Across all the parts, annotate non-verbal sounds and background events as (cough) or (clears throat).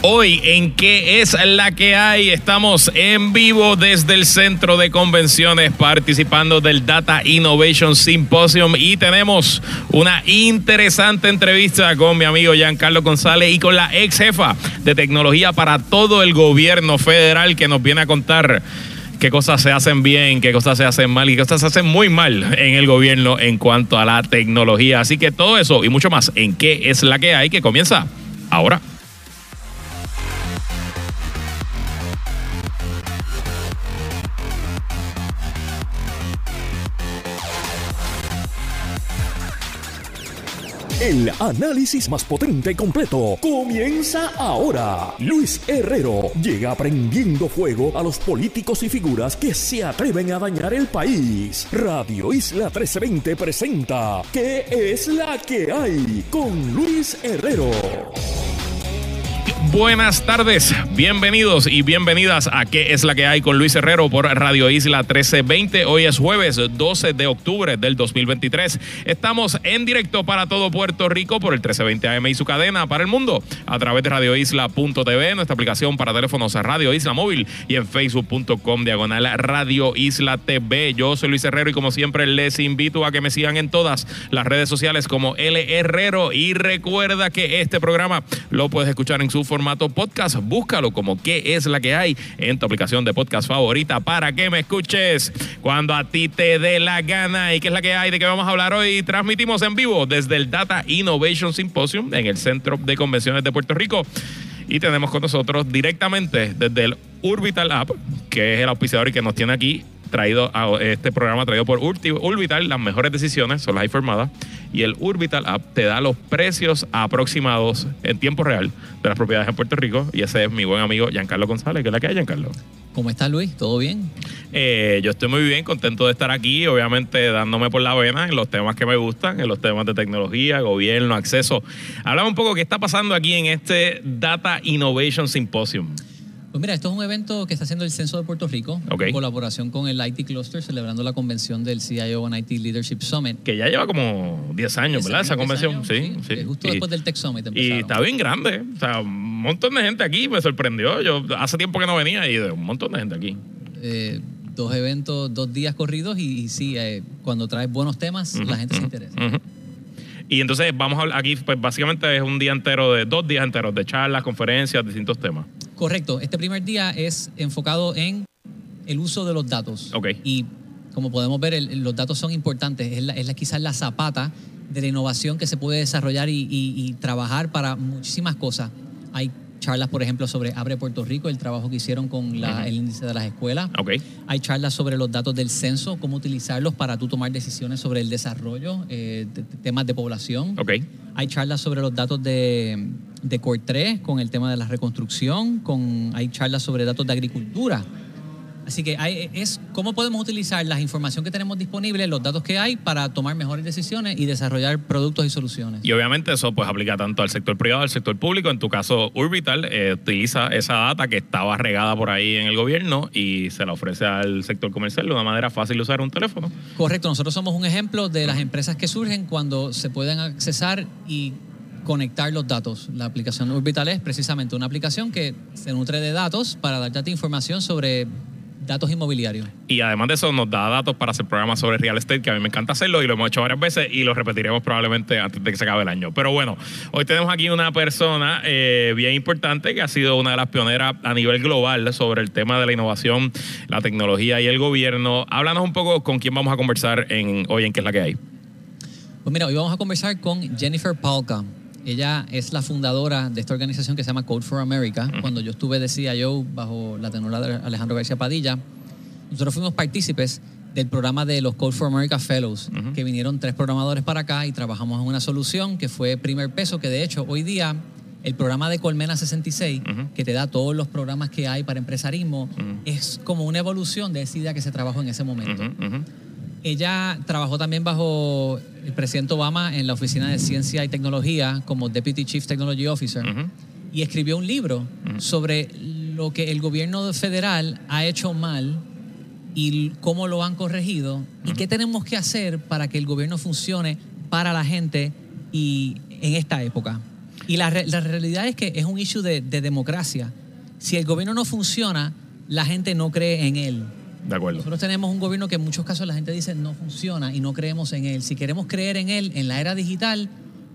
Hoy en qué es la que hay, estamos en vivo desde el centro de convenciones participando del Data Innovation Symposium y tenemos una interesante entrevista con mi amigo Giancarlo González y con la ex jefa de tecnología para todo el gobierno federal que nos viene a contar qué cosas se hacen bien, qué cosas se hacen mal y qué cosas se hacen muy mal en el gobierno en cuanto a la tecnología. Así que todo eso y mucho más en qué es la que hay que comienza ahora. El análisis más potente y completo comienza ahora. Luis Herrero llega prendiendo fuego a los políticos y figuras que se atreven a dañar el país. Radio Isla 1320 presenta ¿Qué es la que hay? Con Luis Herrero. Buenas tardes, bienvenidos y bienvenidas a ¿Qué es la que hay con Luis Herrero por Radio Isla 1320? Hoy es jueves 12 de octubre del 2023. Estamos en directo para todo Puerto Rico por el 1320 AM y su cadena para el mundo a través de radioisla.tv, nuestra aplicación para teléfonos Radio Isla Móvil y en facebook.com diagonal Radio Isla TV. Yo soy Luis Herrero y como siempre les invito a que me sigan en todas las redes sociales como L Herrero y recuerda que este programa lo puedes escuchar en su formato podcast. Búscalo como qué es la que hay en tu aplicación de podcast favorita para que me escuches cuando a ti te dé la gana. ¿Y qué es la que hay? ¿De qué vamos a hablar hoy? Transmitimos en vivo desde el Data Innovation Symposium en el Centro de Convenciones de Puerto Rico. Y tenemos con nosotros directamente desde el Urbital App, que es el auspiciador y que nos tiene aquí traído a este programa traído por Urbital, las mejores decisiones son las informadas y el Urbital App te da los precios aproximados en tiempo real de las propiedades en Puerto Rico y ese es mi buen amigo Giancarlo González, que es la que hay Giancarlo. ¿Cómo estás Luis? ¿Todo bien? Eh, yo estoy muy bien, contento de estar aquí, obviamente dándome por la vena en los temas que me gustan, en los temas de tecnología, gobierno, acceso. Hablamos un poco qué está pasando aquí en este Data Innovation Symposium. Pues mira, esto es un evento que está haciendo el Censo de Puerto Rico en colaboración con el IT Cluster, celebrando la convención del CIO and IT Leadership Summit. Que ya lleva como 10 años, ¿verdad? Esa convención, sí, sí. Justo después del Tech Summit. Y está bien grande. O sea, un montón de gente aquí me sorprendió. Yo hace tiempo que no venía y un montón de gente aquí. Eh, dos eventos, dos días corridos y, sí, eh, cuando traes buenos temas, la gente se interesa. Y entonces vamos a aquí, pues básicamente es un día entero de, dos días enteros de charlas, conferencias, distintos temas. Correcto. Este primer día es enfocado en el uso de los datos. Ok. Y como podemos ver, los datos son importantes. Es, la, quizás la zapata de la innovación que se puede desarrollar y, trabajar para muchísimas cosas. Hay charlas, por ejemplo, sobre Abre Puerto Rico, el trabajo que hicieron con el índice de las escuelas. Okay. Hay charlas sobre los datos del censo, cómo utilizarlos para tú tomar decisiones sobre el desarrollo, eh, temas de población. Okay. Hay charlas sobre los datos de, de Core 3 con el tema de la reconstrucción, con, hay charlas sobre datos de agricultura. Así que hay, es cómo podemos utilizar la información que tenemos disponible, los datos que hay, para tomar mejores decisiones y desarrollar productos y soluciones. Y obviamente eso pues aplica tanto al sector privado, al sector público. En tu caso, Urbital eh, utiliza esa data que estaba regada por ahí en el gobierno y se la ofrece al sector comercial de una manera fácil de usar un teléfono. Correcto, nosotros somos un ejemplo de las empresas que surgen cuando se pueden accesar y conectar los datos. La aplicación Urbital es precisamente una aplicación que se nutre de datos para darte información sobre datos inmobiliarios. Y además de eso nos da datos para hacer programas sobre real estate, que a mí me encanta hacerlo y lo hemos hecho varias veces y lo repetiremos probablemente antes de que se acabe el año. Pero bueno, hoy tenemos aquí una persona eh, bien importante que ha sido una de las pioneras a nivel global sobre el tema de la innovación, la tecnología y el gobierno. Háblanos un poco con quién vamos a conversar en, hoy en qué es la que hay. Pues mira, hoy vamos a conversar con Jennifer Palka. Ella es la fundadora de esta organización que se llama Code for America. Cuando yo estuve de CIO bajo la tenora de Alejandro García Padilla, nosotros fuimos partícipes del programa de los Code for America Fellows, que vinieron tres programadores para acá y trabajamos en una solución que fue primer peso, que de hecho hoy día el programa de Colmena 66, que te da todos los programas que hay para empresarismo, es como una evolución de esa idea que se trabajó en ese momento. Ella trabajó también bajo el presidente Obama en la Oficina de Ciencia y Tecnología como Deputy Chief Technology Officer y escribió un libro sobre lo que el gobierno federal ha hecho mal y cómo lo han corregido y qué tenemos que hacer para que el gobierno funcione para la gente y en esta época. Y la, re- la realidad es que es un issue de, de democracia. Si el gobierno no funciona, la gente no cree en él. De acuerdo. Nosotros tenemos un gobierno que en muchos casos la gente dice no funciona y no creemos en él. Si queremos creer en él en la era digital,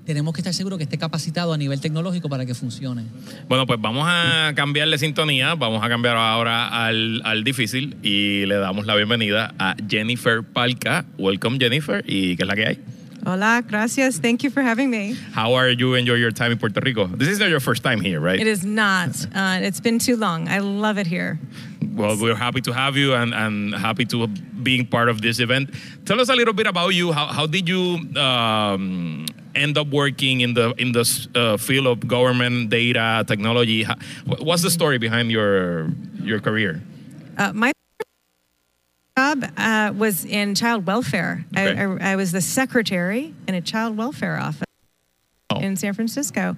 tenemos que estar seguros que esté capacitado a nivel tecnológico para que funcione. Bueno, pues vamos a cambiarle sintonía, vamos a cambiar ahora al, al difícil y le damos la bienvenida a Jennifer Palca. Welcome Jennifer, ¿y qué es la que hay? Hola, gracias. Thank you for having me. How are you enjoy your time in Puerto Rico? This is not your first time here, right? It is not. Uh, it's been too long. I love it here. Well, we're happy to have you and, and happy to being part of this event. Tell us a little bit about you. How, how did you um, end up working in the in the uh, field of government data technology? How, what's the story behind your your career? Uh, my job uh, was in child welfare. I, Okay. I, I was the secretary in a child welfare office Oh. in San Francisco.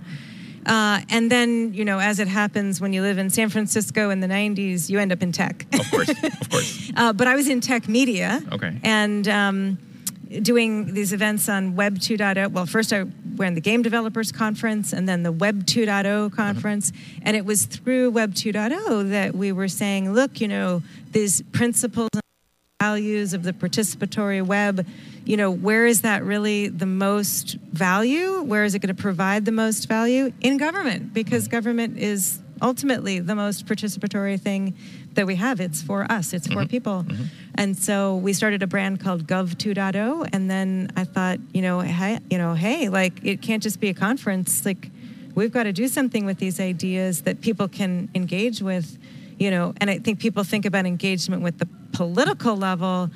Uh, and then, you know, as it happens when you live in San Francisco in the 90s, you end up in tech. Of course, of (laughs) course. Uh, but I was in tech media. Okay. And um, doing these events on Web 2.0. Well, first I in the Game Developers Conference and then the Web 2.0 conference. And it was through Web 2.0 that we were saying, look, you know, these principles and values of the participatory web, you know, where is that really the most value? Where is it going to provide the most value? In government, because government is ultimately the most participatory thing that we have. It's for us, it's for mm-hmm. people. Mm-hmm. And so we started a brand called Gov 2.0 and then I thought, you know, hey, you know, hey, like it can't just be a conference. Like we've got to do something with these ideas that people can engage with you know and i think people think about engagement with the political level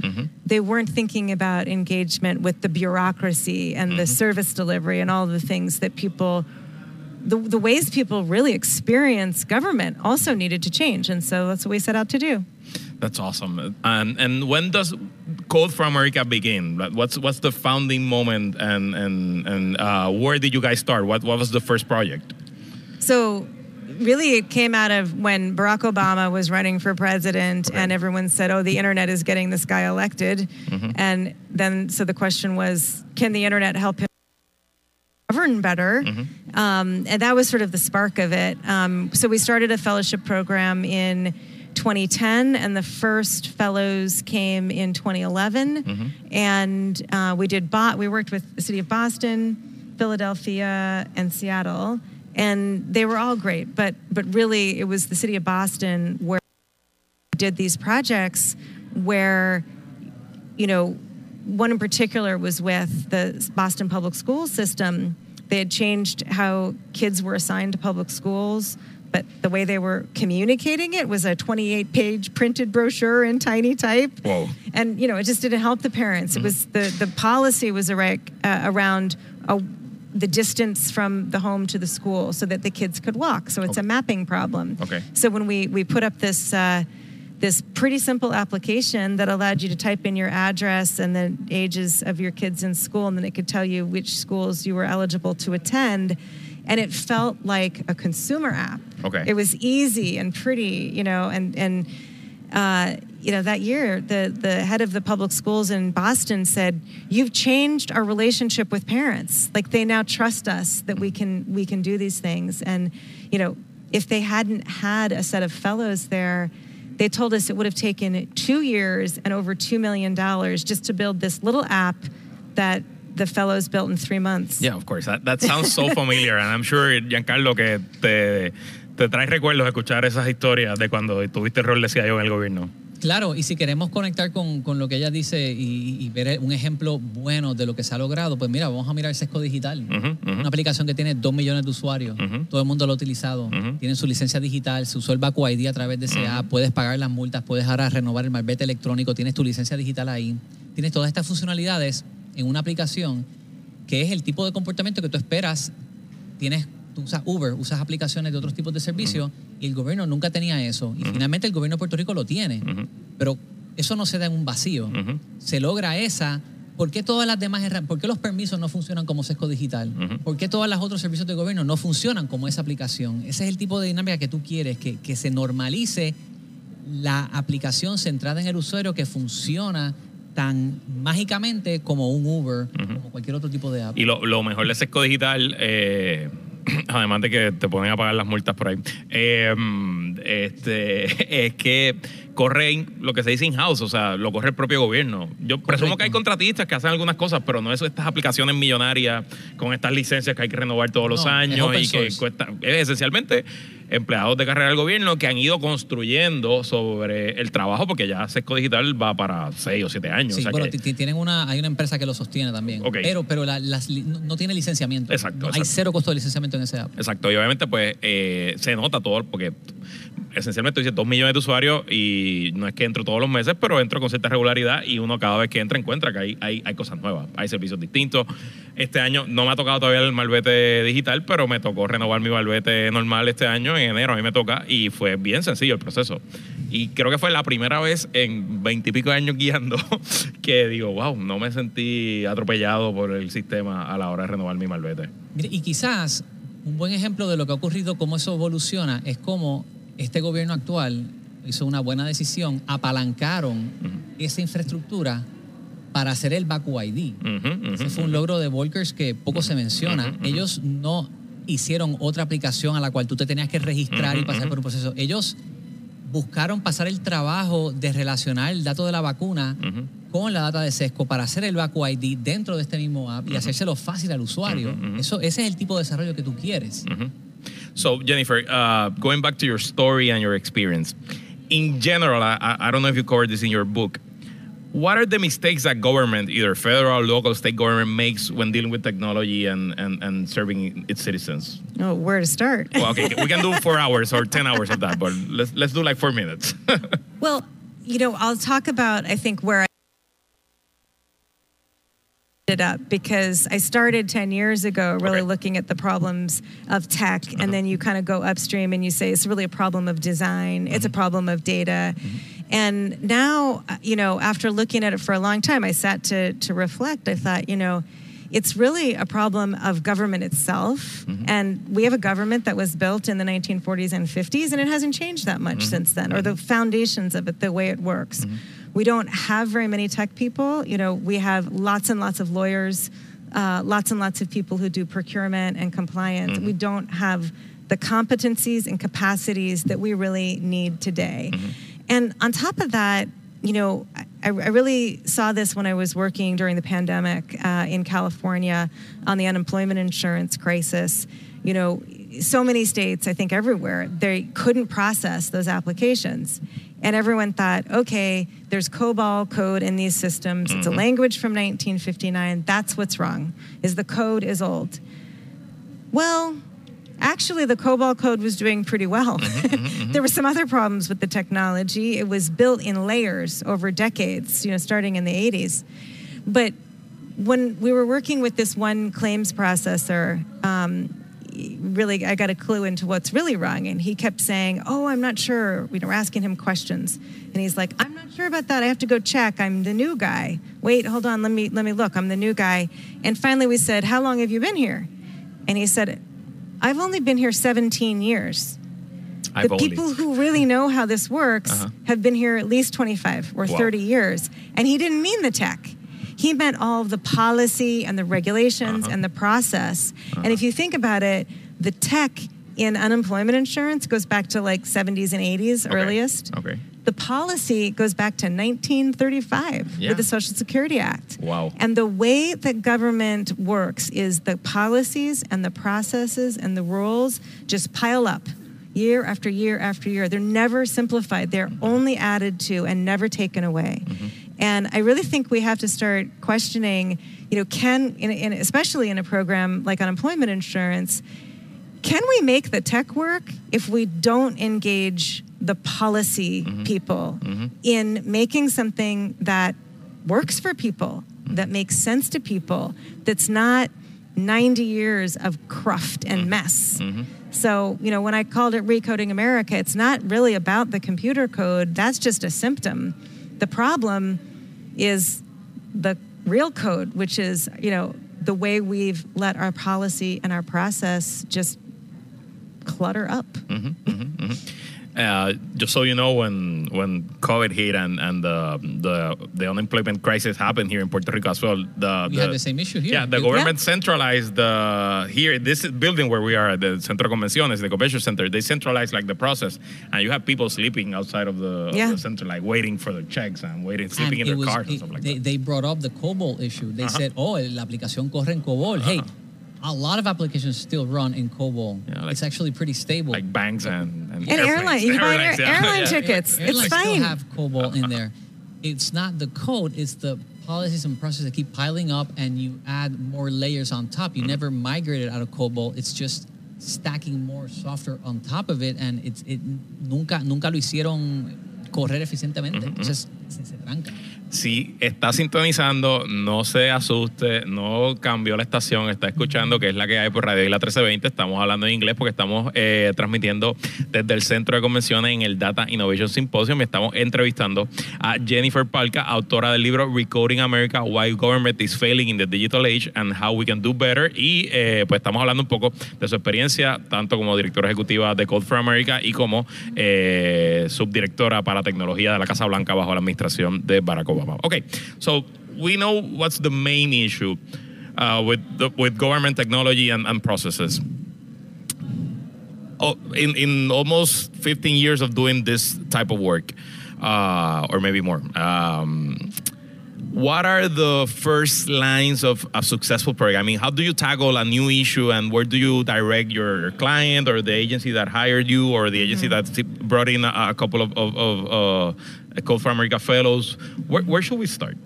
they weren't thinking about engagement with the bureaucracy and the service delivery and all the things that people the, the ways people really experience government also needed to change and so that's what we set out to do That's awesome. And and when does Code for America begin? What's what's the founding moment and and and uh, where did you guys start? What what was the first project? So really it came out of when Barack Obama was running for president and everyone said, "Oh, the internet is getting this guy elected." And then so the question was, can the internet help him govern better? Um, and that was sort of the spark of it. Um, so we started a fellowship program in 2010, and the first fellows came in 2011. And uh, we did bot. We worked with the city of Boston, Philadelphia, and Seattle, and they were all great. But but really, it was the city of Boston where we did these projects where you know, one in particular was with the Boston public school system. They had changed how kids were assigned to public schools, but the way they were communicating it was a 28 page printed brochure in tiny type. Whoa. And, you know, it just didn't help the parents. It was the, the policy was uh, around a, the distance from the home to the school so that the kids could walk. So it's a mapping problem. Okay. So when we, we put up this uh, this pretty simple application that allowed you to type in your address and the ages of your kids in school, and then it could tell you which schools you were eligible to attend. And it felt like a consumer app. Okay. It was easy and pretty, you know, and and uh, you know that year the the head of the public schools in Boston said, "You've changed our relationship with parents. Like they now trust us that we can we can do these things." And you know, if they hadn't had a set of fellows there, they told us it would have taken two years and over two million dollars just to build this little app that the fellows built in three months. Yeah, of course. That, that sounds so (laughs) familiar, and I'm sure Giancarlo que te te trae recuerdos escuchar esas historias de cuando tuviste el rol de CIO en el gobierno. Claro, y si queremos conectar con, con lo que ella dice y, y ver un ejemplo bueno de lo que se ha logrado, pues mira, vamos a mirar Sesco Digital. Ujú, ujú. Una aplicación que tiene 2 millones de usuarios. Todo el mundo lo ha utilizado. Tienen su licencia digital, se usó el Bacu ID a través de app, puedes pagar las multas, puedes ahora renovar el malvete electrónico, tienes tu licencia digital ahí. Tienes todas estas funcionalidades en una aplicación que es el tipo de comportamiento que tú esperas. Tienes, tú usas Uber, usas aplicaciones de otros tipos de servicios y el gobierno nunca tenía eso. Y finalmente el gobierno de Puerto Rico lo tiene. Pero eso no se da en un vacío. Se logra esa. ¿Por qué todas las demás herra- ¿Por qué los permisos no funcionan como Sesco Digital? ¿Por qué todos los otros servicios de gobierno no funcionan como esa aplicación? Ese es el tipo de dinámica que tú quieres, que, que se normalice la aplicación centrada en el usuario que funciona tan mágicamente como un Uber, como cualquier otro tipo de app. Y lo, lo mejor de Sesco Digital, eh, (clears throat) además de que te ponen a pagar las multas por ahí, eh, este, (laughs) es que corre lo que se dice in-house, o sea, lo corre el propio gobierno. Yo presumo que hay contratistas que hacen algunas cosas, pero no es estas aplicaciones millonarias con estas licencias que hay que renovar todos los No, años y que cuesta. Es esencialmente empleados de carrera del gobierno que han ido construyendo sobre el trabajo, porque ya Sesco Digital va para seis o siete años. Sí, o sea bueno, que- tienen una, hay una empresa que lo sostiene también. Pero, pero la- las no, no tiene licenciamiento. Exacto, No, Hay cero costo de licenciamiento en ese app. Exacto, y obviamente pues eh, se nota todo, porque esencialmente dices dos millones de usuarios y no es que entro todos los meses, pero entro con cierta regularidad y uno cada vez que entra encuentra que hay, hay, hay cosas nuevas, hay servicios distintos. Este año no me ha tocado todavía el malvete digital, pero me tocó renovar mi malvete normal este año, en enero a mí me toca y fue bien sencillo el proceso. Y creo que fue la primera vez en veintipico años guiando (laughs) que digo, wow, no me sentí atropellado por el sistema a la hora de renovar mi malvete. Y quizás un buen ejemplo de lo que ha ocurrido, cómo eso evoluciona, es cómo este gobierno actual hizo una buena decisión, apalancaron esa infraestructura para hacer el Baku ID. Ujú, Ese fue un logro de Volkers que poco se menciona. Ellos no hicieron otra aplicación a la cual tú te tenías que registrar y pasar por un proceso. Ellos buscaron pasar el trabajo de relacionar el dato de la vacuna con la data de Sesco para hacer el Baku ID dentro de este mismo app y hacérselo fácil al usuario. Eso, ese es el tipo de desarrollo que tú quieres. So, Jennifer, uh, going back to your story and your experience, in general, I, I I don't know if you covered this in your book. What are the mistakes that government, either federal, local, state government, makes when dealing with technology and, and, and serving its citizens? Oh, where to start? Well, okay, we can do four hours or 10 hours of that, but let's, let's do like four minutes. (laughs) Well, you know, I'll talk about I think where I ended up because I started 10 years ago really Okay. looking at the problems of tech and uh-huh. then you kind of go upstream and you say it's really a problem of design, it's a uh-huh. problem of data. Mm-hmm. And now, you know, after looking at it for a long time, I sat to to reflect. I thought, you know, it's really a problem of government itself. Mm-hmm. And we have a government that was built in the 1940s and 50s, and it hasn't changed that much mm-hmm. since then, or the foundations of it, the way it works. We don't have very many tech people. You know, we have lots and lots of lawyers, uh, lots and lots of people who do procurement and compliance. We don't have the competencies and capacities that we really need today. And on top of that, you know, I, I really saw this when I was working during the pandemic uh, in California on the unemployment insurance crisis. You know, so many states, I think everywhere, they couldn't process those applications. And everyone thought, okay, there's COBOL code in these systems. It's a mm-hmm. language from 1959. That's what's wrong, is the code is old. Well, actually, the COBOL code was doing pretty well. Mm-hmm, mm-hmm, (laughs) there were some other problems with the technology. It was built in layers over decades, you know, starting in the 80s. But when we were working with this one claims processor, um, really, I got a clue into what's really wrong. And he kept saying, Oh, I'm not sure. We were asking him questions. And he's like, I'm not sure about that. I have to go check. I'm the new guy. Wait, hold on. Let me, let me look. I'm the new guy. And finally, we said, How long have you been here? And he said, I've only been here 17 years. I've the only- people who really know how this works Uh-huh. have been here at least 25 or Wow. 30 years. And he didn't mean the tech. He meant all of the policy and the regulations Uh-huh. and the process. And uh-huh. if you think about it, the tech in unemployment insurance goes back to like 70s and 80s Okay. earliest. Okay. The policy goes back to 1935 Yeah. with the Social Security Act. Wow. And the way that government works is the policies and the processes and the rules just pile up year after year after year. They're never simplified, they're mm-hmm. only added to and never taken away. Mm-hmm. And I really think we have to start questioning, you know, can, in, in, especially in a program like unemployment insurance, can we make the tech work if we don't engage the policy mm-hmm. people mm-hmm. in making something that works for people, mm-hmm. that makes sense to people, that's not 90 years of cruft and mess? So, you know, when I called it Recoding America, it's not really about the computer code, that's just a symptom. The problem is the real code, which is, you know, the way we've let our policy and our process just clutter up. Mm-hmm, mm-hmm, mm-hmm. Uh, just so you know, when when COVID hit and and the the, the unemployment crisis happened here in Puerto Rico as well, the We had the same issue here. Yeah, the You- government centralized the here this building where we are, the Centro de Convenciones, the convention center. They centralized like the process, and you have people sleeping outside of the, of the center, like waiting for their checks and waiting, And sleeping in it their was- cars and stuff like they, that. they brought up the COBOL issue. They said, oh, la aplicación corre en COBOL. Hey, a lot of applications still run in COBOL. Yeah, like- it's actually pretty stable. Like banks and and, And airline, you can buy air, Airlines, (laughs) yeah. airline Yeah. tickets. Airlines it's still fine. have COBOL in there. It's not the code, it's the policies and processes that keep piling up and you add more layers on top. Mm-hmm. You never migrated out of COBOL. It's just stacking more software on top of it and it's it nunca nunca lo hicieron correr eficientemente. Entonces se, se tranca. Si está sintonizando, no se asuste, no cambió la estación, está escuchando que es la que hay por Radio Isla 1320. Estamos hablando en inglés porque estamos eh, transmitiendo desde el centro de convenciones en el Data Innovation Symposium estamos entrevistando a Jennifer Palca, autora del libro Recoding America, Why Government is Failing in the Digital Age and How We Can Do Better. Y eh, pues estamos hablando un poco de su experiencia, tanto como directora ejecutiva de Code for America y como eh, subdirectora para tecnología de la Casa Blanca bajo la administración de Barack Obama. Okay, so we know what's the main issue uh, with the, with government technology and, and processes. Oh, in in almost 15 years of doing this type of work, uh, or maybe more. Um, what are the first lines of a successful program? I mean, how do you tackle a new issue and where do you direct your client or the agency that hired you or the agency that brought in a, a couple of, of, of uh, Code for America fellows? Where, where should we start?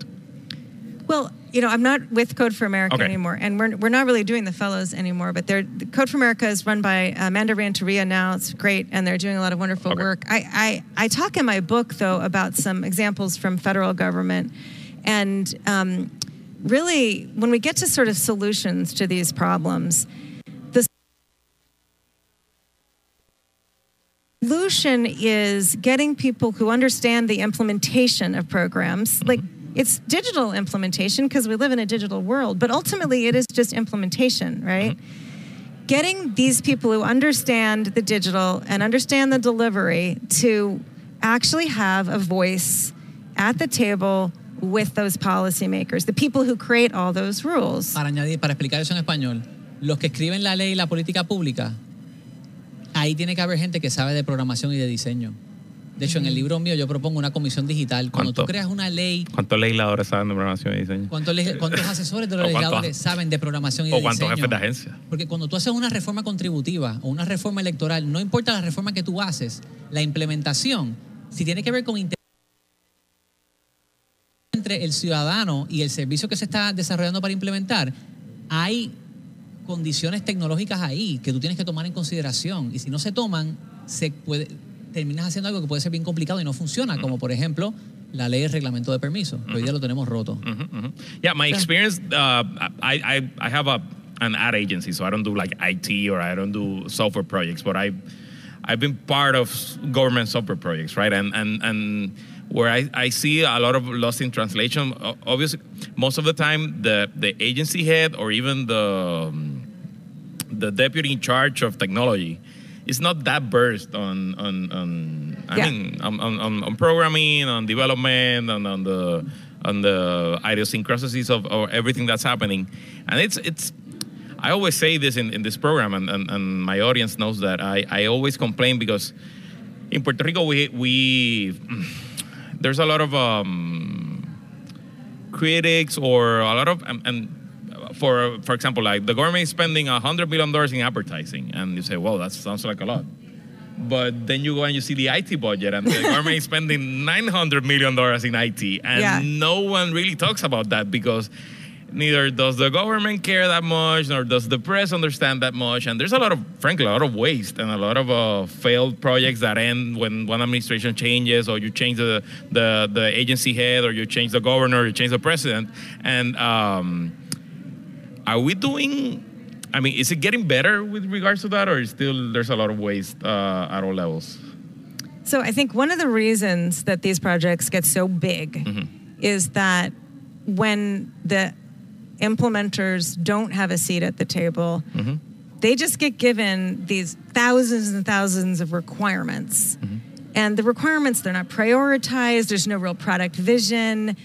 Well, you know, I'm not with Code for America Okay. anymore, and we're, we're not really doing the fellows anymore. But they're Code for America is run by Amanda Renteria now. It's great, and they're doing a lot of wonderful Okay. work. I, I I talk in my book though about some examples from federal government, and um, really when we get to sort of solutions to these problems, the solution is getting people who understand the implementation of programs. Like it's digital implementation because we live in a digital world but ultimately it is just implementation right? Getting these people who understand the digital and understand the delivery to actually have a voice at the table with those policymakers the people who create all those rules Para añadir, para explicar eso en español, los que escriben la ley y la política pública, ahí tiene que haber gente que sabe de programación y de diseño. De hecho, en el libro mío yo propongo una comisión digital. Cuando tú creas una ley, ¿Cuántos legisladores saben de programación y diseño? ¿cuántos, cuántos asesores de los (laughs) O legisladores saben de programación y o de cuántos diseño? jefes de agencia. Porque cuando tú haces una reforma contributiva o una reforma electoral, no importa la reforma que tú haces, la implementación, si tiene que ver con entre el ciudadano y el servicio que se está desarrollando para implementar, hay condiciones tecnológicas ahí que tú tienes que tomar en consideración y si no se toman, se puede, terminas haciendo algo que puede ser bien complicado y no funciona, como por ejemplo la ley de reglamento de permiso, hoy día lo tenemos roto. Mhm, mhm. Yeah, my experience. Uh, I, I I have a an ad agency, so I don't do like IT or I don't do software projects, but I I've been part of government software projects, right? And and and where I, I see a lot of loss in translation. Obviously, most of the time, the the agency head or even the um, the deputy in charge of technology is not that versed on on, on I Yeah. mean on, on, on, on programming, on development, and on the on the idiosyncrasies of, of everything that's happening. And it's it's I always say this in, in this program and, and, and my audience knows that I, I always complain because in Puerto Rico we we there's a lot of um, critics or a lot of and, and for for example like the government is spending a hundred billion dollars in advertising and you say well that sounds like a lot but then you go and you see the IT budget and the government is (laughs) spending 900 million dollars in IT and Yeah. no one really talks about that because neither does the government care that much nor does the press understand that much. And there's a lot of frankly a lot of waste and a lot of uh, failed projects that end when one administration changes or you change the, the, the agency head or you change the governor or you change the president. And um, are we doing i mean is it getting better with regards to that or is still there's a lot of waste uh, at all levels? So I think one of the reasons that these projects get so big is that when the implementers don't have a seat at the table, mm-hmm. they just get given these thousands and thousands of requirements. Mm-hmm. And the requirements, they're not prioritized, there's no real product vision.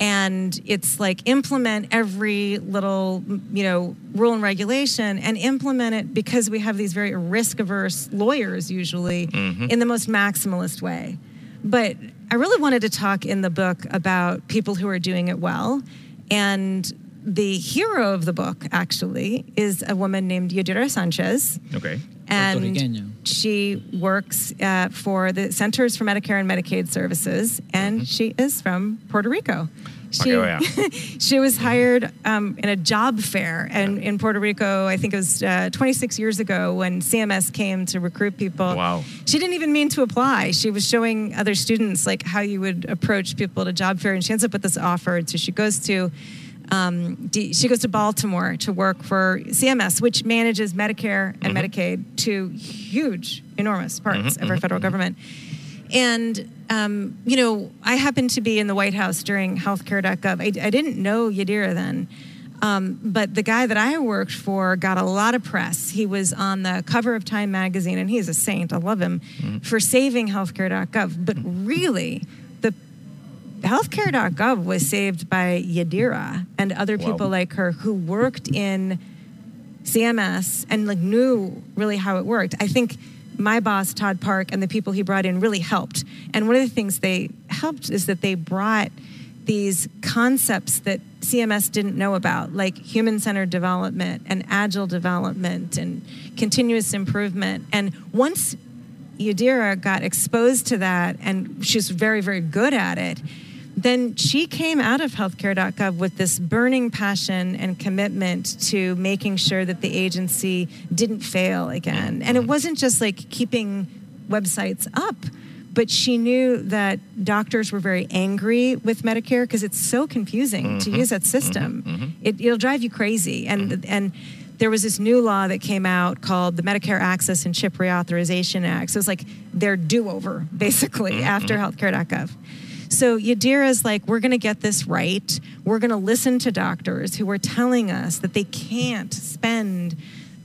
And it's like implement every little, you know, rule and regulation and implement it because we have these very risk averse lawyers usually mm-hmm. in the most maximalist way. But I really wanted to talk in the book about people who are doing it well. And the hero of the book, actually, is a woman named Yadira Sanchez. Okay. And she works uh, for the Centers for Medicare and Medicaid Services, and she is from Puerto Rico. She, Okay, oh, (laughs) she was hired um, in a job fair and in Puerto Rico. I think it was uh, 26 years ago when CMS came to recruit people. Wow. She didn't even mean to apply. She was showing other students like how you would approach people at a job fair, and she ends up with this offer. And so she goes to um, D- she goes to Baltimore to work for CMS, which manages Medicare and Medicaid, two huge, enormous parts of our federal government. And um, you know, I happened to be in the White House during healthcare.gov. I, I didn't know Yadira then. Um, but the guy that I worked for got a lot of press. He was on the cover of Time magazine, and he's a saint. I love him for saving healthcare.gov. But really, the healthcare.gov was saved by Yadira and other Wow. people like her who worked in CMS and like knew really how it worked. I think my boss Todd Park and the people he brought in really helped. And one of the things they helped is that they brought these concepts that CMS didn't know about, like human-centered development and agile development and continuous improvement. And once Yadira got exposed to that and she's very, very good at it, then she came out of healthcare.gov with this burning passion and commitment to making sure that the agency didn't fail again. And it mm-hmm. wasn't just like keeping websites up, but she knew that doctors were very angry with Medicare because it's so confusing to mm-hmm. use that system. Mm-hmm. It, it'll drive you crazy. And, and there was this new law that came out called the Medicare Access and Chip Reauthorization Act. So it's like their do over, basically, after healthcare.gov. So Yadira's like, we're going to get this right. We're going to listen to doctors who are telling us that they can't spend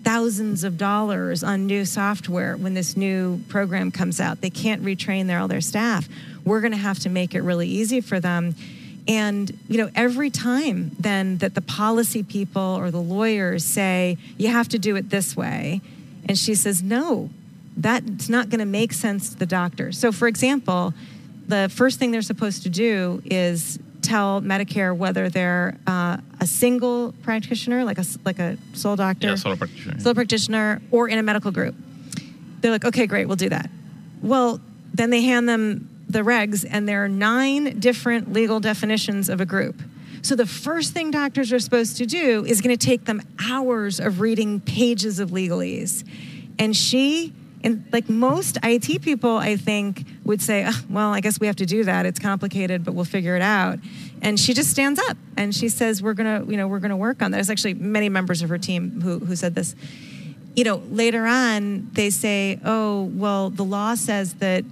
thousands of dollars on new software when this new program comes out. They can't retrain their all their staff. We're going to have to make it really easy for them. And you know, every time then that the policy people or the lawyers say you have to do it this way, and she says no, that's not going to make sense to the doctor. So, for example, the first thing they're supposed to do is tell Medicare whether they're uh, a single practitioner, like a like a sole doctor, Yeah, solo practitioner. sole practitioner, or in a medical group. They're like, okay, great, we'll do that. Well, then they hand them the regs, and there are nine different legal definitions of a group. So the first thing doctors are supposed to do is going to take them hours of reading pages of legalese. And she, and like most IT people, I think, would say, "Ah, well, I guess we have to do that. It's complicated, but we'll figure it out. And she just stands up and she says, we're going to, you know, we're going to work on that. There's actually many members of her team who, who said this you know, later on they say, oh, well, the law says that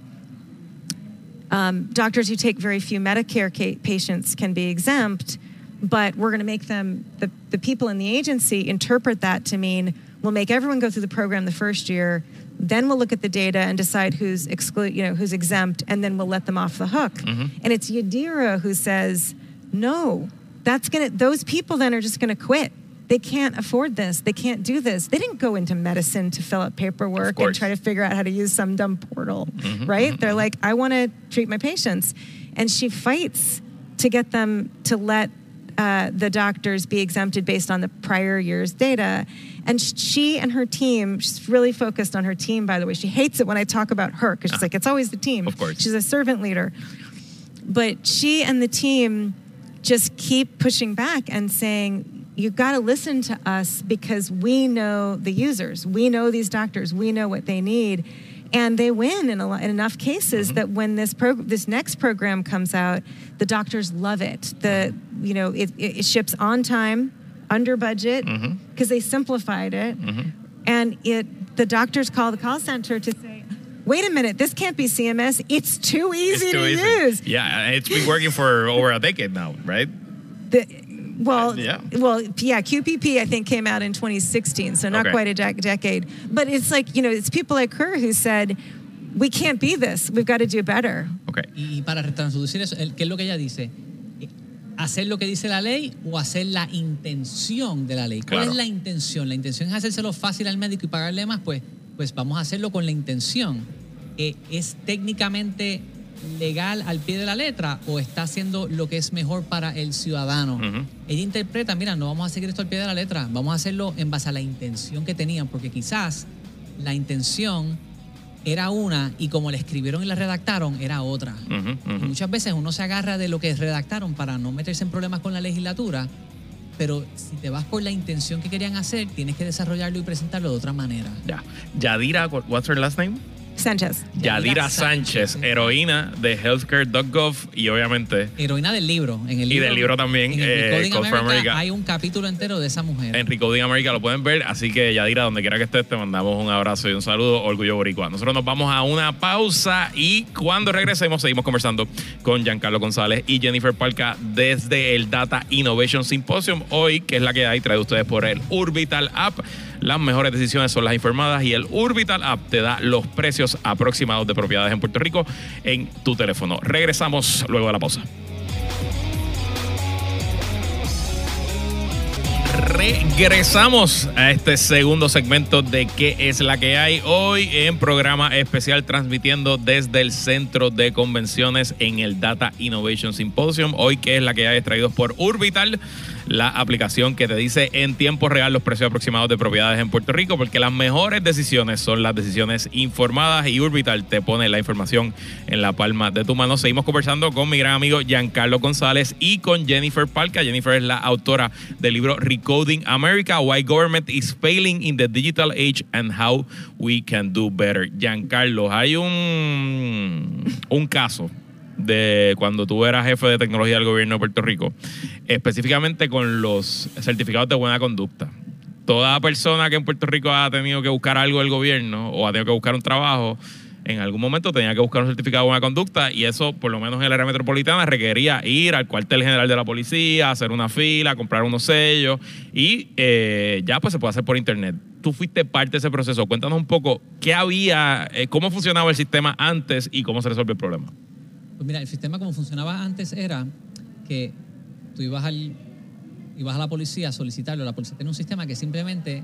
um, doctors who take very few Medicare ca- patients can be exempt, but we're going to make them, the, the people in the agency interpret that to mean we'll make everyone go through the program the first year, then we'll look at the data and decide who's exclude, you know, who's exempt, and then we'll let them off the hook. Mm-hmm. And it's Yadira who says, no, that's gonna, those people then are just going to quit. They can't afford this. They can't do this. They didn't go into medicine to fill out paperwork and try to figure out how to use some dumb portal, mm-hmm. right? Mm-hmm. They're like, I want to treat my patients. And she fights to get them to let uh, the doctors be exempted based on the prior year's data. And she and her team, she's really focused on her team, by the way. She hates it when I talk about her because she's ah. like, it's always the team. Of course. She's a servant leader. But she and the team just keep pushing back and saying, you've got to listen to us because we know the users. We know these doctors. We know what they need. And they win in, a lot, in enough cases mm-hmm. that when this prog- this next program comes out, the doctors love it. The you know it, it ships on time, under budget, mm-hmm. because they simplified it, mm-hmm. and it the doctors call the call center to say, "Wait a minute, this can't be CMS. It's too easy It's too to easy. use." Yeah, it's been working for (laughs) over a decade now, right? the, Well, uh, Yeah. well, yeah. QPP I think came out in 2016, so not Okay. quite a dec- decade. But it's like you know, it's people like her who said, "We can't be this. We've got to do better." Ok. Y, y para transducir eso, el- ¿qué es lo que ella dice? ¿Hacer lo que dice la ley o hacer la intención de la ley? ¿Cuál Claro. es la intención? La intención es hacérselo fácil al médico y pagarle más, pues, pues vamos a hacerlo con la intención. Eh, ¿Es técnicamente legal al pie de la letra o está haciendo lo que es mejor para el ciudadano? Ella interpreta, mira, no vamos a seguir esto al pie de la letra, vamos a hacerlo en base a la intención que tenían, porque quizás la intención era una y como la escribieron y la redactaron era otra. Y muchas veces uno se agarra de lo que redactaron para no meterse en problemas con la legislatura, pero si te vas por la intención que querían hacer, tienes que desarrollarlo y presentarlo de otra manera. Ya. Yadira, what's her last name? Sánchez. Yadira Yadira Sánchez, Sánchez. heroína de healthcare.gov y obviamente Heroína del libro. En el Y libro del libro también, En eh, America, America. hay un capítulo entero de esa mujer. en Recoding America lo pueden ver. Así que Yadira, donde quiera que estés, te mandamos un abrazo y un saludo. Orgullo Boricua. Nosotros nos vamos a una pausa y cuando regresemos seguimos conversando con Giancarlo González y Jennifer Palca desde el Data Innovation Symposium. Hoy, que es la que hay, trae ustedes por el Urbital App. Las mejores decisiones son las informadas y el Urbital App te da los precios aproximados de propiedades en Puerto Rico en tu teléfono. Regresamos luego de la pausa. Regresamos a este segundo segmento de ¿Qué es la que hay? Hoy en programa especial transmitiendo desde el Centro de Convenciones en el Data Innovation Symposium. Hoy ¿Qué es la que hay? Traídos por Urbital, la aplicación que te dice en tiempo real los precios aproximados de propiedades en Puerto Rico, porque las mejores decisiones son las decisiones informadas y Urbital te pone la información en la palma de tu mano. Seguimos conversando con mi gran amigo Giancarlo González y con Jennifer Palca. Jennifer es la autora del libro Recoding America, Why Government is Failing in the Digital Age and How We Can Do Better. Giancarlo, hay un, un caso de cuando tú eras jefe de tecnología del gobierno de Puerto Rico, específicamente con los certificados de buena conducta. Toda persona que en Puerto Rico ha tenido que buscar algo del gobierno o ha tenido que buscar un trabajo, en algún momento tenía que buscar un certificado de buena conducta y eso, por lo menos en el área metropolitana, requería ir al cuartel general de la policía, hacer una fila, comprar unos sellos y eh, ya pues se puede hacer por internet. Tú fuiste parte de ese proceso. Cuéntanos un poco qué había, eh, cómo funcionaba el sistema antes y cómo se resolvió el problema. Pues mira, el sistema como funcionaba antes era que tú ibas, al, ibas a la policía a solicitarlo. La policía tenía un sistema que simplemente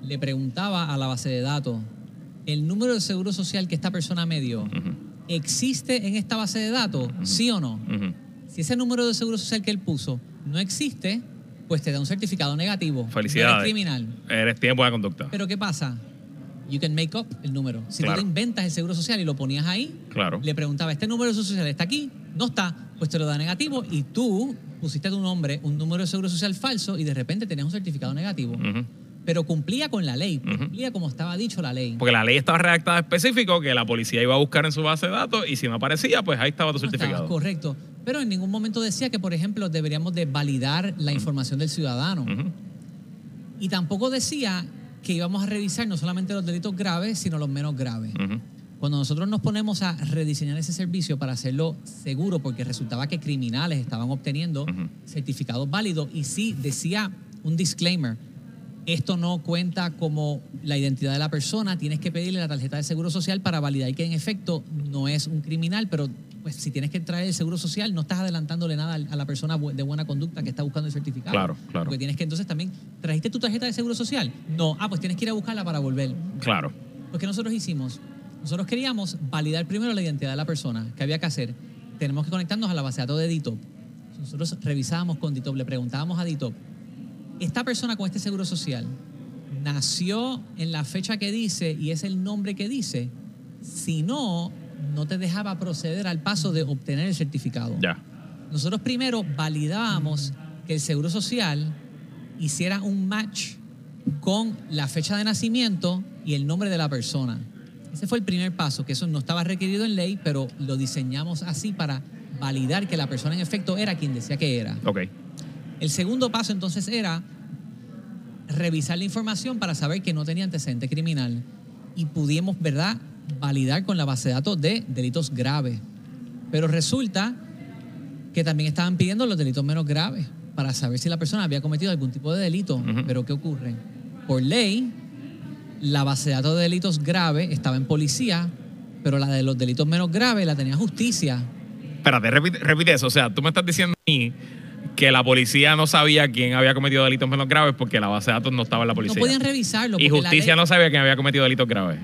le preguntaba a la base de datos el número de seguro social que esta persona me dio. ¿Existe en esta base de datos? ¿Sí o no? Si ese número de seguro social que él puso no existe, pues te da un certificado negativo. No Felicidades. eres criminal. Eres tiene buena conducta. Pero ¿qué pasa? You can make up el número. Si Claro. tú te inventas el seguro social y lo ponías ahí, Claro. le preguntaba, ¿este número de seguro social está aquí? No está, pues te lo da negativo y tú pusiste tu nombre, un número de seguro social falso y de repente tenías un certificado negativo. Pero cumplía con la ley, Ujú. cumplía como estaba dicho la ley. Porque la ley estaba redactada específico que la policía iba a buscar en su base de datos y si no aparecía, pues ahí estaba tu No estaba certificado. correcto. Pero en ningún momento decía que, por ejemplo, deberíamos de validar la información del ciudadano. Y tampoco decía que íbamos a revisar no solamente los delitos graves, sino los menos graves. Cuando nosotros nos ponemos a rediseñar ese servicio para hacerlo seguro, porque resultaba que criminales estaban obteniendo certificados válidos, y sí decía un disclaimer, esto no cuenta como la identidad de la persona, tienes que pedirle la tarjeta de seguro social para validar que en efecto no es un criminal, pero pues si tienes que traer el seguro social, no estás adelantándole nada a la persona de buena conducta que está buscando el certificado. Claro, claro. Porque tienes que entonces también, ¿trajiste tu tarjeta de seguro social? No, ah, pues tienes que ir a buscarla para volver. Claro. Pues, ¿qué nosotros hicimos? Nosotros queríamos validar primero la identidad de la persona. ¿Qué había que hacer? Tenemos que conectarnos a la base de datos de DITOP. Nosotros revisábamos con DITOP, le preguntábamos a DITOP, ¿esta persona con este seguro social nació en la fecha que dice y es el nombre que dice? Si no, no te dejaba proceder al paso de obtener el certificado. Ya. Nosotros primero validábamos que el Seguro Social hiciera un match con la fecha de nacimiento y el nombre de la persona. Ese fue el primer paso, que eso no estaba requerido en ley, pero lo diseñamos así para validar que la persona en efecto era quien decía que era. Ok. El segundo paso entonces era revisar la información para saber que no tenía antecedente criminal y pudimos, ¿verdad?, validar con la base de datos de delitos graves. Pero resulta que también estaban pidiendo los delitos menos graves para saber si la persona había cometido algún tipo de delito. Pero ¿qué ocurre? Por ley, la base de datos de delitos graves estaba en policía, pero la de los delitos menos graves la tenía justicia. Espérate, repite, repite eso. O sea, tú me estás diciendo a mí que la policía no sabía quién había cometido delitos menos graves porque la base de datos no estaba en la No policía. podían revisarlo. y justicia ley- no sabía quién había cometido delitos graves.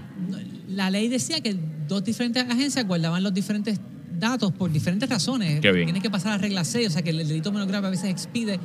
La ley decía que dos diferentes agencias guardaban los diferentes datos por diferentes razones. Qué bien. Tienen que pasar a regla 6, o sea que el delito menos grave a veces expide.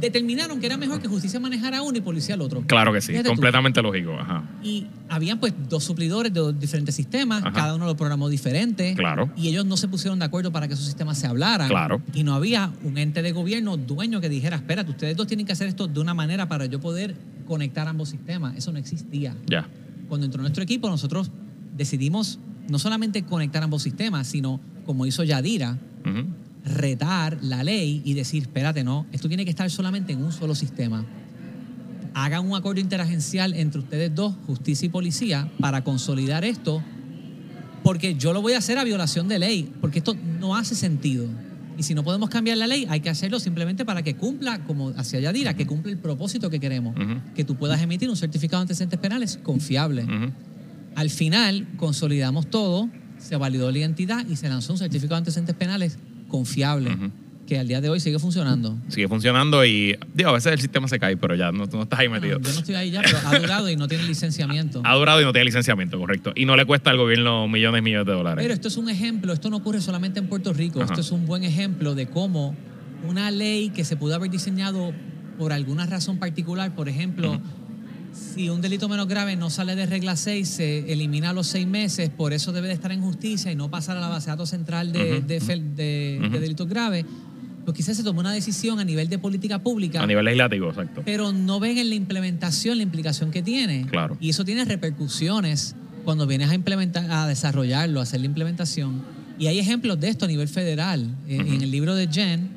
Determinaron que era mejor que justicia manejara uno y policía al otro. Claro que sí, Fíjate tú. completamente lógico. Ajá. Y habían pues dos suplidores de dos diferentes sistemas, Ajá. cada uno lo programó diferente. Claro. Y ellos no se pusieron de acuerdo para que esos sistemas se hablaran. Claro. Y no había un ente de gobierno dueño que dijera, espérate, ustedes dos tienen que hacer esto de una manera para yo poder conectar ambos sistemas. Eso no existía. Ya. Cuando entró nuestro equipo, nosotros decidimos no solamente conectar ambos sistemas, sino, como hizo Yadira, retar la ley y decir, espérate, no, esto tiene que estar solamente en un solo sistema. Hagan un acuerdo interagencial entre ustedes dos, justicia y policía, para consolidar esto, porque yo lo voy a hacer a violación de ley, porque esto no hace sentido. Y si no podemos cambiar la ley, hay que hacerlo simplemente para que cumpla, como hacia Yadira, que cumpla el propósito que queremos, que tú puedas emitir un certificado de antecedentes penales confiable. Al final, consolidamos todo, se validó la identidad y se lanzó un certificado de antecedentes penales confiable. Que al día de hoy sigue funcionando. Sigue funcionando y, digo, a veces el sistema se cae, pero ya no, tú no estás ahí metido. No, yo no estoy ahí ya, pero ha durado y no tiene licenciamiento. Ha durado y no tiene licenciamiento, correcto. Y no le cuesta al gobierno millones y millones de dólares. Pero esto es un ejemplo, esto no ocurre solamente en Puerto Rico, Ajá. esto es un buen ejemplo de cómo una ley que se pudo haber diseñado por alguna razón particular, por ejemplo, si un delito menos grave no sale de regla 6, se elimina a los seis meses, por eso debe de estar en justicia y no pasar a la base de datos central de, de fel- de- de Ujú. delitos graves, pues quizás se tomó una decisión a nivel de política pública a nivel legislativo, exacto. pero no ven en la implementación la implicación que tiene. Claro. Y eso tiene repercusiones cuando vienes a implementar, a desarrollarlo, a hacer la implementación. Y hay ejemplos de esto a nivel federal. En- el libro de Jen,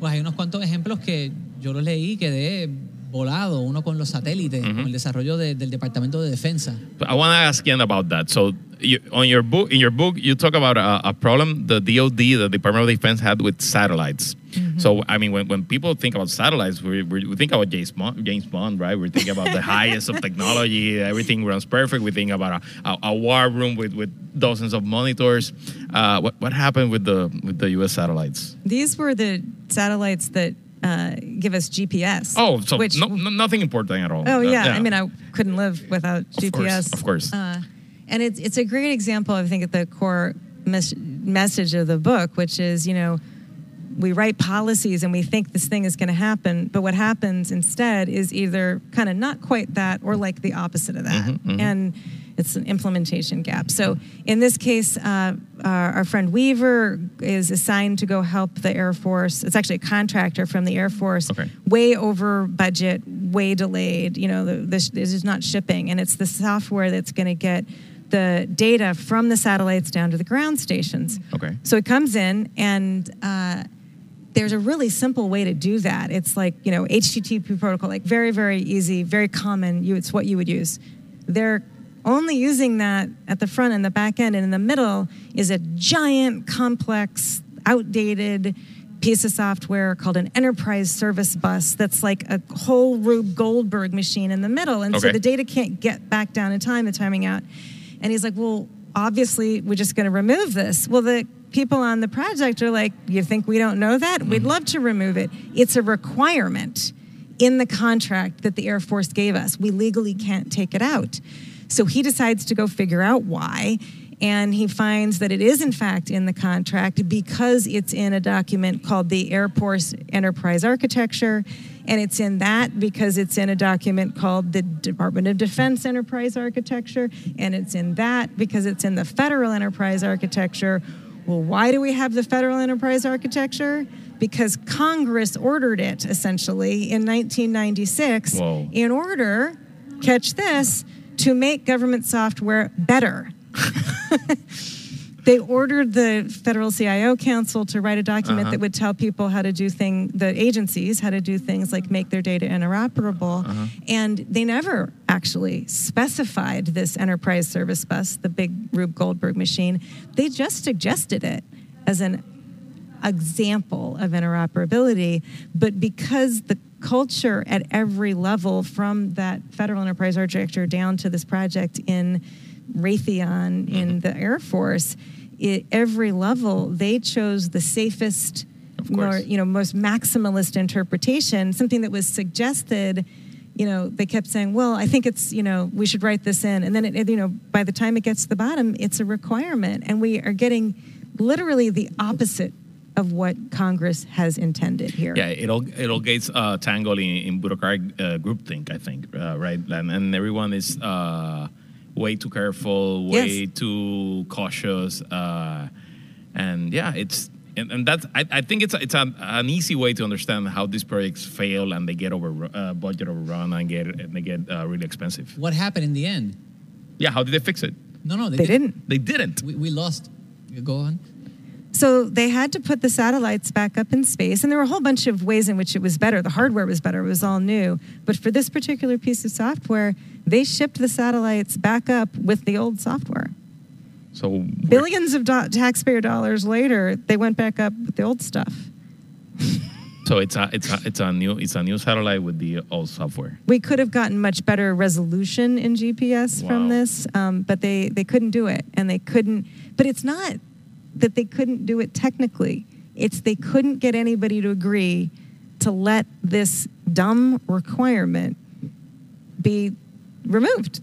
pues hay unos cuantos ejemplos que yo los leí y quedé volado, uno con los satélites, Ujú. con el desarrollo de- del Departamento de Defensa. I want to ask Ian about that. So, you, on your book, in your book, you talk about a, a problem the DoD, the Department of Defense, had with satellites. So, I mean, when, when people think about satellites, we, we, we think about James Bond, James Bond, right? We think about the (laughs) highest of technology, everything runs perfect. We think about a, a, a war room with, with dozens of monitors. Uh, what, what happened with the with the U.S. satellites? These were the satellites that uh, give us GPS. Oh, so which, no, no, nothing important at all. Oh Uh, yeah. I mean, I couldn't live without Of course, GPS. of course. Uh, and it's it's a great example. I think at the core mes- message of the book, which is you know. We write policies and we think this thing is going to happen, but what happens instead is either kind of not quite that or like the opposite of that. Mm-hmm, And it's an implementation gap. So in this case, uh, our, our friend Weaver is assigned to go help the Air Force. It's actually a contractor from the Air Force Okay. way over budget, way delayed. You know, the, this, this is not shipping, and it's the software that's going to get the data from the satellites down to the ground stations. Okay. So it comes in, and uh, there's a really simple way to do that. It's like you know HTTP protocol, like very very easy, very common. You, it's what you would use. They're only using that at the front and the back end, and in the middle is a giant, complex, outdated piece of software called an enterprise service bus that's like a whole Rube Goldberg machine in the middle. And so the data can't get back down in time, the timing out. And he's like, well, obviously, we're just going to remove this. Well, the people on the project are like, you think we don't know that? We'd mm-hmm. love to remove it. It's a requirement in the contract that the Air Force gave us. We legally can't take it out. So he decides to go figure out why. And he finds that it is, in fact, in the contract because it's in a document called the Air Force Enterprise Architecture. And it's in that because it's in a document called the Department of Defense Enterprise Architecture. And it's in that because it's in the Federal Enterprise Architecture. Well, why do we have the Federal Enterprise Architecture? Because Congress ordered it essentially in 1996 Whoa. in order, catch this, to make government software better. (laughs) they ordered the Federal CIO Council to write a document Uh-huh. that would tell people how to do things, the agencies, how to do things like make their data interoperable. Uh-huh. And they never actually specified this enterprise service bus, the big Rube Goldberg machine. They just suggested it as an example of interoperability, but because the culture at every level, from that federal enterprise architecture down to this project in Raytheon in mm-hmm. the Air Force, it, every level they chose the safest, more you know most maximalist interpretation, something that was suggested. You know, they kept saying, "Well, I think it's you know we should write this in," and then it, it, you know by the time it gets to the bottom, it's a requirement, and we are getting literally the opposite of what Congress has intended here. Yeah, it all it all gets uh, tangled in, in bureaucratic uh, groupthink, I think, uh, right? And, and everyone is uh, way too careful, way Yes. too cautious, uh, and yeah, it's and, and that's I, I think it's it's an, an easy way to understand how these projects fail and they get over uh, budget overrun and get and they get uh, really expensive. What happened in the end? Yeah, how did they fix it? No, no, They didn't. They didn't. We, we lost. Go on. So they had to put the satellites back up in space, and there were a whole bunch of ways in which it was better. The hardware was better; it was all new. But for this particular piece of software, they shipped the satellites back up with the old software. So Billions of do- taxpayer dollars later, they went back up with the old stuff. (laughs) So it's a it's a it's a new it's a new satellite with the old software. We could have gotten much better resolution in GPS Wow. from this, um, but they, they couldn't do it. And they couldn't, but it's not that they couldn't do it technically, it's they couldn't get anybody to agree to let this dumb requirement be removed.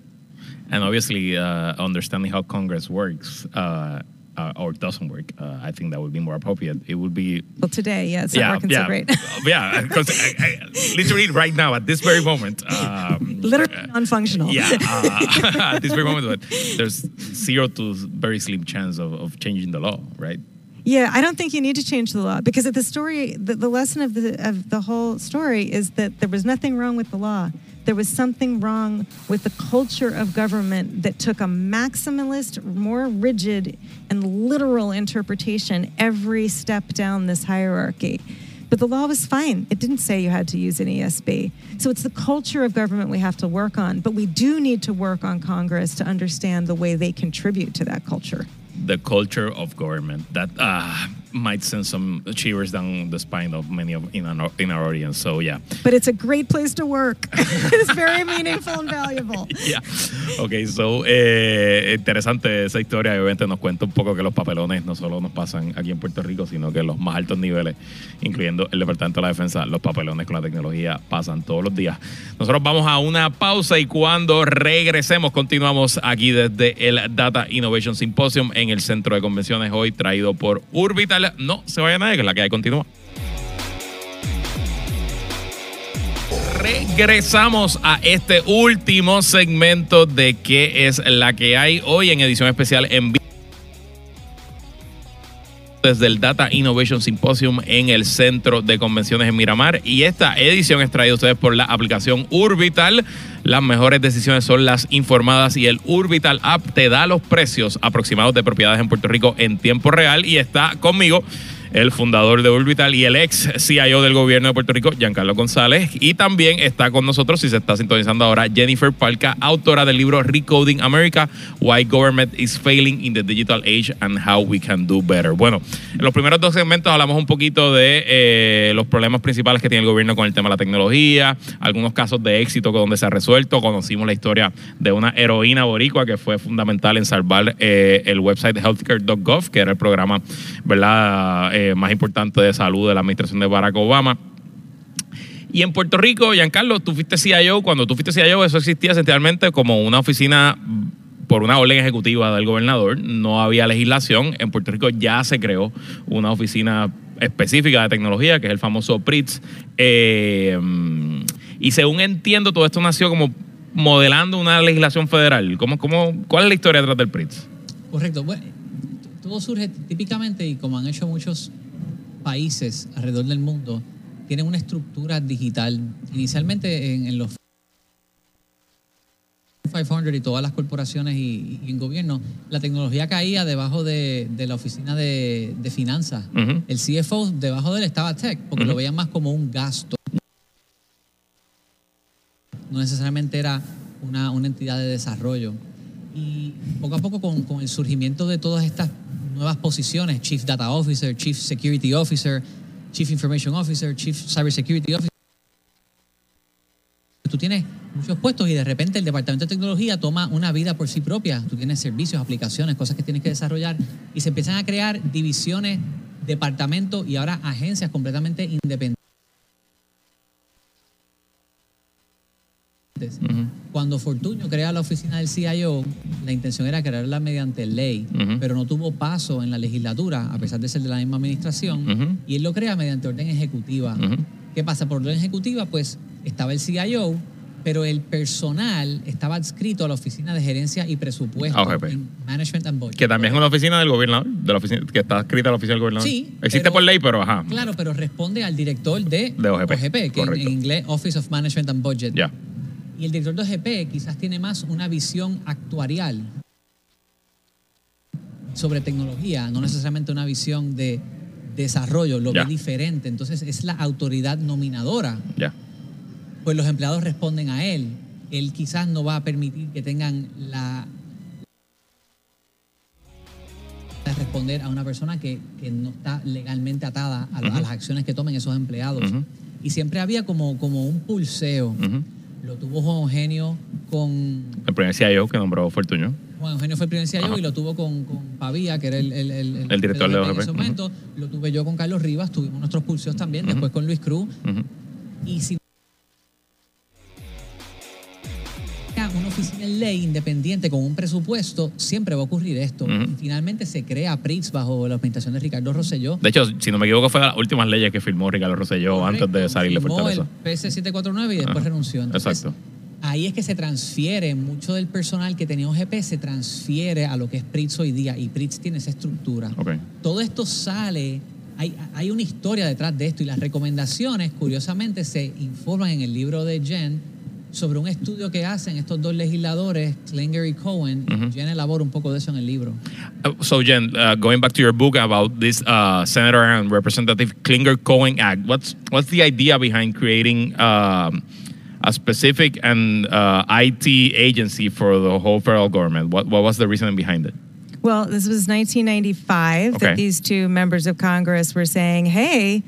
And obviously, uh, understanding how Congress works uh, uh, or doesn't work, uh, I think that would be more appropriate. It would be Well, today, yeah, it's not yeah, working (laughs) yeah, so great. yeah. Because literally right now, at this very moment, um, (laughs) Literally uh, non-functional. yeah, (laughs) uh, at this very moment, but there's zero to very slim chance of, of changing the law, right? Yeah, I don't think you need to change the law because the story, the, the lesson of the of the whole story is that there was nothing wrong with the law. There was something wrong with the culture of government that took a maximalist, more rigid, and literal interpretation every step down this hierarchy. But the law was fine. It didn't say you had to use an ESB. So it's the culture of government we have to work on. But we do need to work on Congress to understand the way they contribute to that culture. The culture of government that uh, might send some shivers down the spine of many of in our, in our audience. So yeah. but it's a great place to work. (laughs) it's very meaningful and valuable. (laughs) Yeah. Ok, so, eh, interesante esa historia obviamente nos cuenta un poco que los papelones no solo nos pasan aquí en Puerto Rico, sino que los más altos niveles, incluyendo el Departamento de la Defensa, los papelones con la tecnología pasan todos los días. Nosotros vamos a una pausa y cuando regresemos continuamos aquí desde el Data Innovation Symposium en el Centro de Convenciones hoy traído por Urbital. No se vaya nadie, que la que hay continúa. Regresamos a este último segmento de qué es la que hay hoy en edición especial en vivo desde el Data Innovation Symposium en el Centro de Convenciones en Miramar. Y esta edición es traída a ustedes por la aplicación Urbital. Las mejores decisiones son las informadas y el Urbital App te da los precios aproximados de propiedades en Puerto Rico en tiempo real. Y está conmigo el fundador de Urbital y el ex CIO del gobierno de Puerto Rico, Giancarlo González. Y también está con nosotros, si se está sintonizando ahora, Jennifer Palca, autora del libro Recoding America, Why Government is Failing in the Digital Age and How We Can Do Better. Bueno, en los primeros dos segmentos hablamos un poquito de eh, los problemas principales que tiene el gobierno con el tema de la tecnología, algunos casos de éxito donde se ha resuelto, conocimos la historia de una heroína boricua que fue fundamental en salvar eh, el website healthcare.gov, que era el programa, ¿verdad? Más importante de salud de la administración de Barack Obama. Y en Puerto Rico, Giancarlo, tú fuiste CIO. Cuando tú fuiste CIO, eso existía esencialmente como una oficina por una orden ejecutiva del gobernador. No había legislación. En Puerto Rico ya se creó una oficina específica de tecnología, que es el famoso PRITS. Eh, y según entiendo, todo esto nació como modelando una legislación federal. ¿Cómo, cómo, ¿Cuál es la historia detrás del PRITS? Correcto. Bueno, todo surge típicamente y como han hecho muchos países alrededor del mundo, tienen una estructura digital. Inicialmente en, en los 500 y todas las corporaciones y, y en gobierno, la tecnología caía debajo de, de la oficina de, de finanzas. El CFO debajo de él estaba tech, porque lo veían más como un gasto. No necesariamente era una, una entidad de desarrollo. Y poco a poco con, con el surgimiento de todas estas nuevas posiciones, Chief Data Officer, Chief Security Officer, Chief Information Officer, Chief Cyber Security Officer. Tú tienes muchos puestos y de repente el Departamento de Tecnología toma una vida por sí propia. Tú tienes servicios, aplicaciones, cosas que tienes que desarrollar y se empiezan a crear divisiones, departamentos y ahora agencias completamente independientes. Cuando Fortunio crea la oficina del CIO, la intención era crearla mediante ley, pero no tuvo paso en la legislatura, a pesar de ser de la misma administración, Ujú. y él lo crea mediante orden ejecutiva. ¿Qué pasa? Por orden ejecutiva, pues estaba el CIO, pero el personal estaba adscrito a la oficina de gerencia y presupuesto, OGP. en Management and Budget. Que también es una oficina del gobernador, de la oficina, que está escrita en la oficina del gobernador. Sí, Existe pero- por ley, pero ajá. Claro, pero responde al director de, De OGP, que en, en inglés Office of Management and Budget. Ya. Y el director de OGP quizás tiene más una visión actuarial sobre tecnología, no necesariamente una visión de desarrollo, lo ve diferente. Entonces es la autoridad nominadora. Pues los empleados responden a él. Él quizás no va a permitir que tengan la de responder a una persona que, que no está legalmente atada a, a las acciones que tomen esos empleados. Ujú. Y siempre había como, como un pulseo. Lo tuvo Juan Eugenio con... El primer CIO que nombró Fortunio. Juan Eugenio fue el primer CIO Ajá. y lo tuvo con, con Pavía, que era el, el, el, El director de en OGP. ese momento. Lo tuve yo con Carlos Rivas, tuvimos nuestros pulseos también, después con Luis Cruz. Y si una oficina en ley independiente con un presupuesto, siempre va a ocurrir esto. Y finalmente se crea PRIX bajo la administración de Ricardo Rosselló. De hecho, si no me equivoco, fue de las últimas leyes que firmó Ricardo Rosselló antes de salir de Fortaleza. el PS749 y después renunció. Entonces, Exacto. Ahí es que se transfiere, mucho del personal que tenía OGP se transfiere a lo que es PRITS hoy día y PRITS tiene esa estructura. Ok. Todo esto sale, hay, hay una historia detrás de esto y las recomendaciones, curiosamente, se informan en el libro de Jen sobre un estudio que hacen estos dos legisladores, Clinger y Cohen. Ujú. Jen elabora un poco de eso en el libro. Uh, so, Jen, uh, going back to your book about this uh, Senator and Representative Clinger Cohen Act, what's what's the idea behind creating um, a specific and uh, IT agency for the whole federal government? What what was the reasoning behind it? Well, this was 1995 Okay. that these two members of Congress were saying, hey,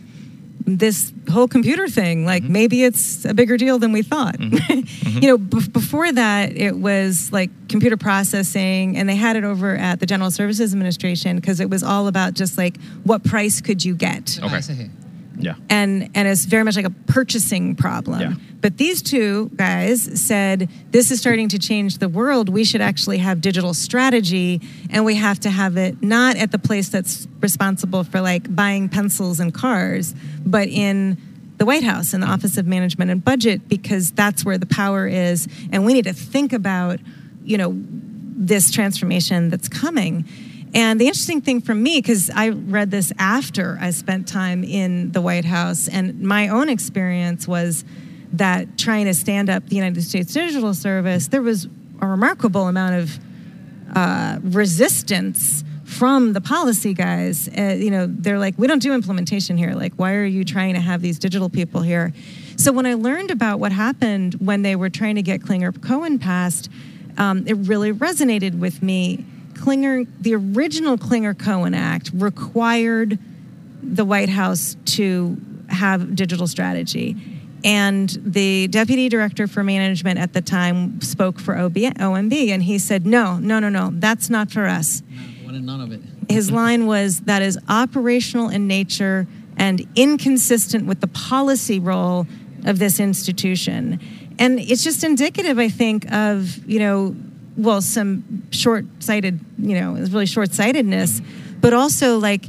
this whole computer thing, like mm-hmm. maybe it's a bigger deal than we thought. Mm-hmm. (laughs) Mm-hmm. you know, b- before that, it was like computer processing, and they had it over at the General Services Administration because it was all about just like what price could you get? Okay. Oh, Yeah. and and it's very much like a purchasing problem. Yeah. But these two guys said this is starting to change the world. We should actually have digital strategy, and we have to have it not at the place that's responsible for like buying pencils and cars, but in the White House in the Office of Management and Budget because that's where the power is, and we need to think about, you know, this transformation that's coming. And the interesting thing for me, because I read this after I spent time in the White House, and my own experience was that trying to stand up the United States Digital Service, there was a remarkable amount of uh, resistance from the policy guys. Uh, you know, they're like, we don't do implementation here. Like, why are you trying to have these digital people here? So when I learned about what happened when they were trying to get Clinger Cohen passed, um, it really resonated with me. Clinger, the original Clinger Cohen Act required the White House to have digital strategy. And the deputy director for management at the time spoke for OB, OMB, and he said, No, no, no, no, that's not for us. Wanted none of it. His line was, That is operational in nature and inconsistent with the policy role of this institution. And it's just indicative, I think, of, you know, well, some short sighted, you know, it's really short sightedness, but also like,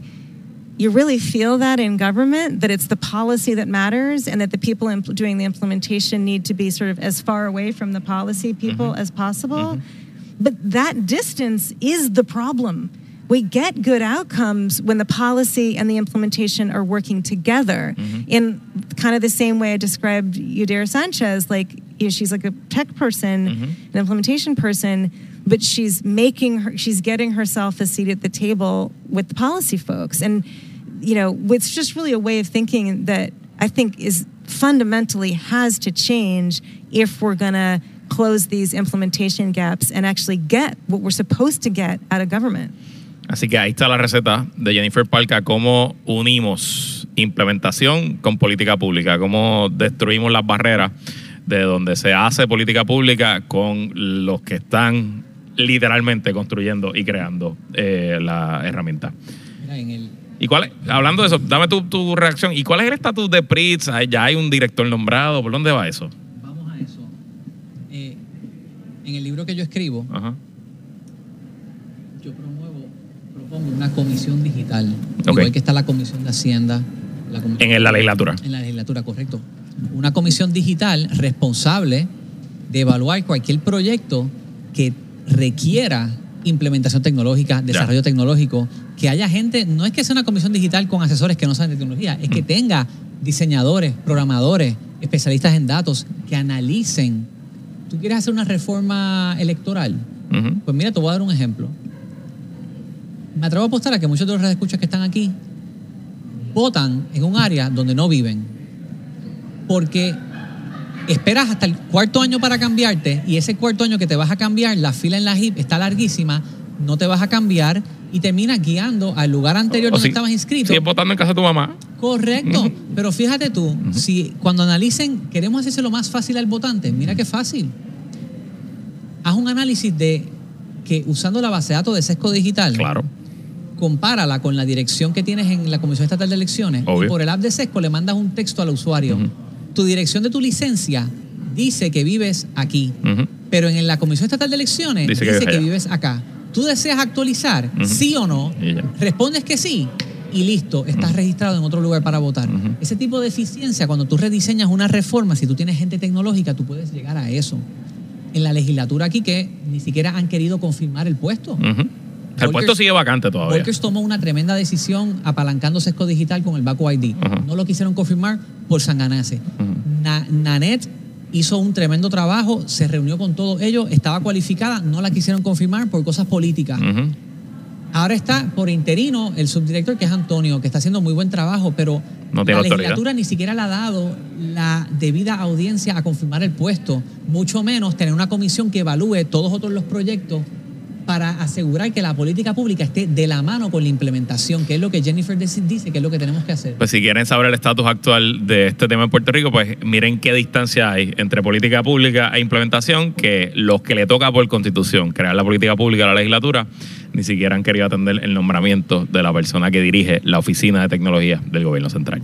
you really feel that in government that it's the policy that matters and that the people impl- doing the implementation need to be sort of as far away from the policy people mm-hmm. as possible. Mm-hmm. But that distance is the problem we get good outcomes when the policy and the implementation are working together mm-hmm. in kind of the same way i described Yadira sanchez like you know, she's like a tech person mm-hmm. an implementation person but she's making her she's getting herself a seat at the table with the policy folks. And you know it's just really a way of thinking that i think is fundamentally has to change if we're going to close these implementation gaps and actually get what we're supposed to get out of government Así que ahí está la receta de Jennifer Palca, cómo unimos implementación con política pública, cómo destruimos las barreras de donde se hace política pública con los que están literalmente construyendo y creando eh, la herramienta. Mira, en el, ¿Y cuál es- hablando de eso, dame tu, tu reacción. ¿Y cuál es el estatus de PRITS? ¿Ya hay un director nombrado? ¿Por dónde va eso? vamos a eso. Eh, en el libro que yo escribo, Ajá. yo promuevo, propongo una comisión digital. Ok. Igual que está la comisión de Hacienda. La En la legislatura. En la legislatura, correcto. Una comisión digital responsable de evaluar cualquier proyecto que requiera implementación tecnológica, desarrollo tecnológico, que haya gente, no es que sea una comisión digital con asesores que no saben de tecnología, es que tenga diseñadores, programadores, especialistas en datos que analicen. ¿Tú quieres hacer una reforma electoral? Pues mira, te voy a dar un ejemplo. Me atrevo a apostar a que muchos de los escuchas que están aquí votan en un área donde no viven. Porque esperas hasta el cuarto año para cambiarte y ese cuarto año que te vas a cambiar, la fila en la HIP está larguísima, no te vas a cambiar y terminas guiando al lugar anterior O donde si- estabas inscrito. Sigues votando en casa de tu mamá. Correcto, pero fíjate tú, si cuando analicen, queremos hacerse lo más fácil al votante, mira qué fácil. Haz un análisis de que usando la base de datos de sesco digital, Claro. Compárala con la dirección que tienes en la Comisión Estatal de Elecciones Obvio. y por el app de sesco le mandas un texto al usuario. Tu dirección de tu licencia dice que vives aquí, pero en la Comisión Estatal de Elecciones Dice dice, que que, vives acá. ¿Tú deseas actualizar? ¿Sí o no? Respondes que sí y listo, estás registrado en otro lugar para votar. Ese tipo de eficiencia, cuando tú rediseñas una reforma, si tú tienes gente tecnológica, tú puedes llegar a eso. En la legislatura aquí que ni siquiera han querido confirmar el puesto. El puesto sigue vacante todavía. Volkers tomó una tremenda decisión apalancando sesco digital con el Baco ID. No lo quisieron confirmar por sanganase. Ujú. Na- Nanette hizo un tremendo trabajo, se reunió con todos ellos, estaba cualificada, no la quisieron confirmar por cosas políticas. Ahora está por interino el subdirector, que es Antonio, que está haciendo muy buen trabajo, pero No la autoridad. legislatura ni siquiera le ha dado la debida audiencia a confirmar el puesto, mucho menos tener una comisión que evalúe todos otros los proyectos para asegurar que la política pública esté de la mano con la implementación, que es lo que Jennifer dice que es lo que tenemos que hacer. Pues si quieren saber el estatus actual de este tema en Puerto Rico, pues miren qué distancia hay entre política pública e implementación, que los que le toca por constitución crear la política pública a la legislatura, ni siquiera han querido atender el nombramiento de la persona que dirige la oficina de tecnología del gobierno central.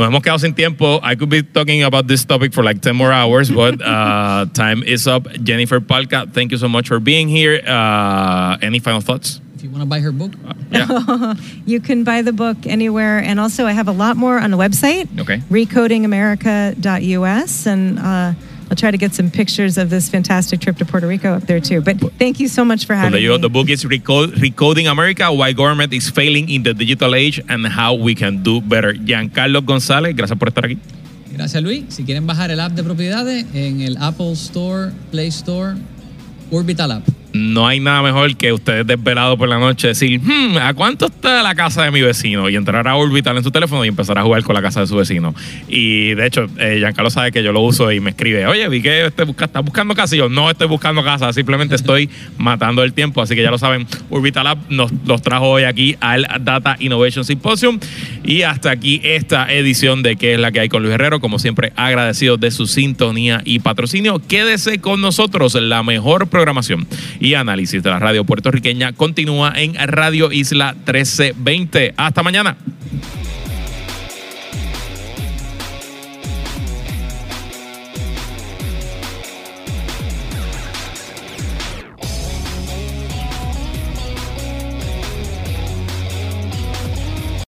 Nos hemos quedado sin tiempo. I could be talking about this topic for like 10 more hours, but (laughs) uh, time is up. Jennifer Pahlka, thank you so much for being here. Uh, any final thoughts? If you want to buy her book, Yeah. (laughs) You can buy the book anywhere. And also, I have a lot more on the website, Okay. recodingamerica.us. And uh, I'll try to get some pictures of this fantastic trip to Puerto Rico up there, too. But thank you so much for So having the, me. the book is Recode, Recoding America, Why Government is Failing in the Digital Age and How We Can Do Better. Giancarlo González, gracias por estar aquí. gracias Luis. Si quieren bajar el app de propiedades en el Apple Store, Play Store, Orbital App. No hay nada mejor que ustedes desvelados por la noche decir, "Hmm, ¿a cuánto está la casa de mi vecino? Y entrar a Orbital en su teléfono y empezar a jugar con la casa de su vecino. Y de hecho, eh, Giancarlo sabe que yo lo uso y me escribe, oye, vi que este buscando casa. Y yo, no estoy buscando casa, simplemente estoy (laughs) matando el tiempo. Así que ya lo saben, Orbital App nos los trajo hoy aquí al Data Innovation Symposium. Y hasta aquí esta edición de ¿Qué es la que hay con Luis Herrero? Como siempre, agradecido de su sintonía y patrocinio. Quédese con nosotros, la mejor programación y análisis de la radio puertorriqueña continúa en Radio Isla 1320. Hasta mañana.